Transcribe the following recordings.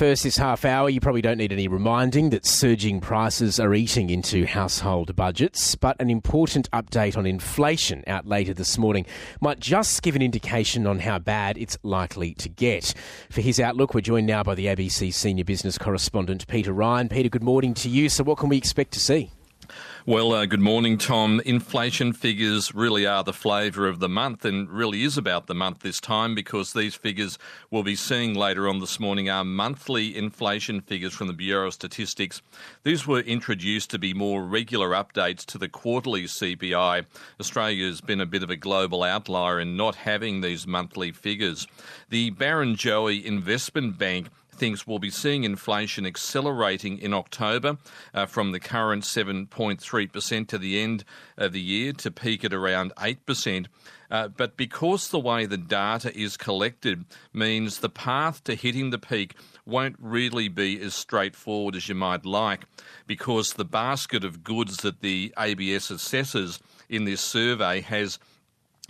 First, this half hour, you probably don't need any reminding that surging prices are eating into household budgets. But an important update on inflation out later this morning might just give an indication on how bad it's likely to get. For his outlook, we're joined now by the ABC senior business correspondent Peter Ryan. Peter, good morning to you. So, what can we expect to see? Well, uh, good morning, Tom. Inflation figures really are the flavour of the month and really is about the month this time because these figures we'll be seeing later on this morning are monthly inflation figures from the Bureau of Statistics. These were introduced to be more regular updates to the quarterly CPI. Australia has been a bit of a global outlier in not having these monthly figures. The Barrenjoey Investment Bank thinks we'll be seeing inflation accelerating in October uh, from the current 7.3% to the end of the year to peak at around 8%. Uh, but because the way the data is collected means the path to hitting the peak won't really be as straightforward as you might like, because the basket of goods that the ABS assesses in this survey has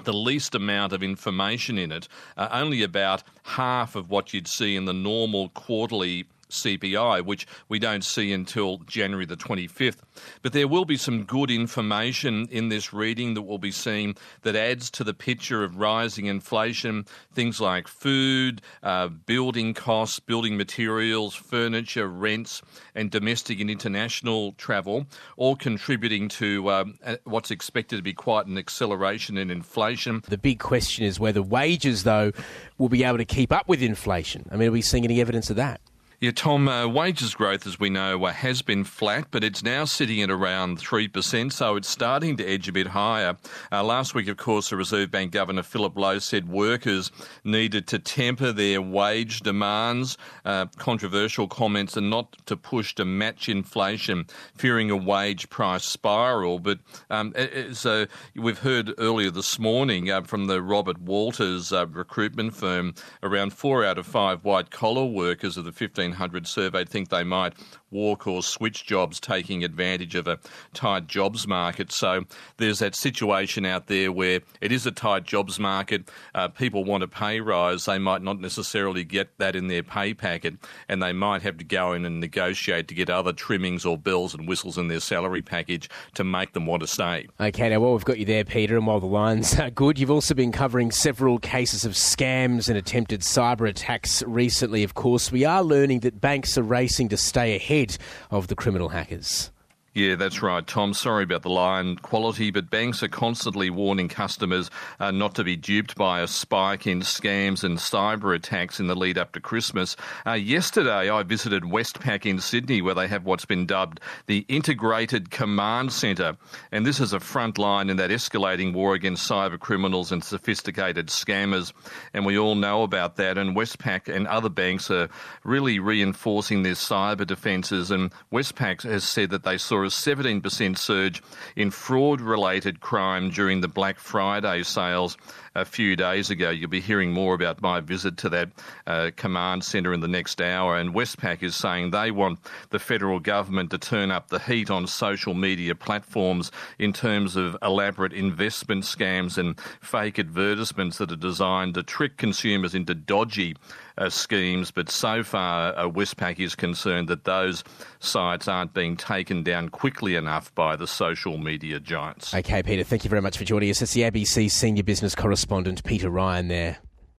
the least amount of information in it, uh, only about half of what you'd see in the normal quarterly CPI, which we don't see until January the 25th. But there will be some good information in this reading that we'll be seeing that adds to the picture of rising inflation. Things like food, uh, building costs, building materials, furniture, rents, and domestic and international travel, all contributing to um, what's expected to be quite an acceleration in inflation. The big question is whether wages, though, will be able to keep up with inflation. I mean, are we seeing any evidence of that? Yeah, Tom, uh, wages growth, as we know, uh, has been flat, but it's now sitting at around 3%, so it's starting to edge a bit higher. Uh, last week, of course, the Reserve Bank Governor Philip Lowe said workers needed to temper their wage demands, uh, controversial comments, and not to push to match inflation, fearing a wage price spiral. But um, so we've heard earlier this morning uh, from the Robert Walters uh, recruitment firm, around four out of five white collar workers of the 15 1,500 surveyed think they might walk or switch jobs, taking advantage of a tight jobs market. So there's that situation out there where it is a tight jobs market. Uh, people want a pay rise. They might not necessarily get that in their pay packet, and they might have to go in and negotiate to get other trimmings or bells and whistles in their salary package to make them want to stay. Okay, now while we've got you there, Peter, and while the lines are good, you've also been covering several cases of scams and attempted cyber attacks recently. Of course, we are learning that banks are racing to stay ahead of the criminal hackers. Yeah, that's right, Tom. Sorry about the line quality, but banks are constantly warning customers uh, not to be duped by a spike in scams and cyber attacks in the lead up to Christmas. Uh, yesterday, I visited Westpac in Sydney, where they have what's been dubbed the Integrated Command Centre. And this is a front line in that escalating war against cyber criminals and sophisticated scammers. And we all know about that. And Westpac and other banks are really reinforcing their cyber defences. And Westpac has said that they saw saw a 17% surge in fraud related crime during the Black Friday sales a few days ago. You'll be hearing more about my visit to that uh, command centre in the next hour. And Westpac is saying they want the federal government to turn up the heat on social media platforms in terms of elaborate investment scams and fake advertisements that are designed to trick consumers into dodgy uh, schemes. But so far, uh, Westpac is concerned that those sites aren't being taken down quickly enough by the social media giants. Okay, Peter, thank you very much for joining us. It's the ABC senior business correspondent, Peter Ryan, there.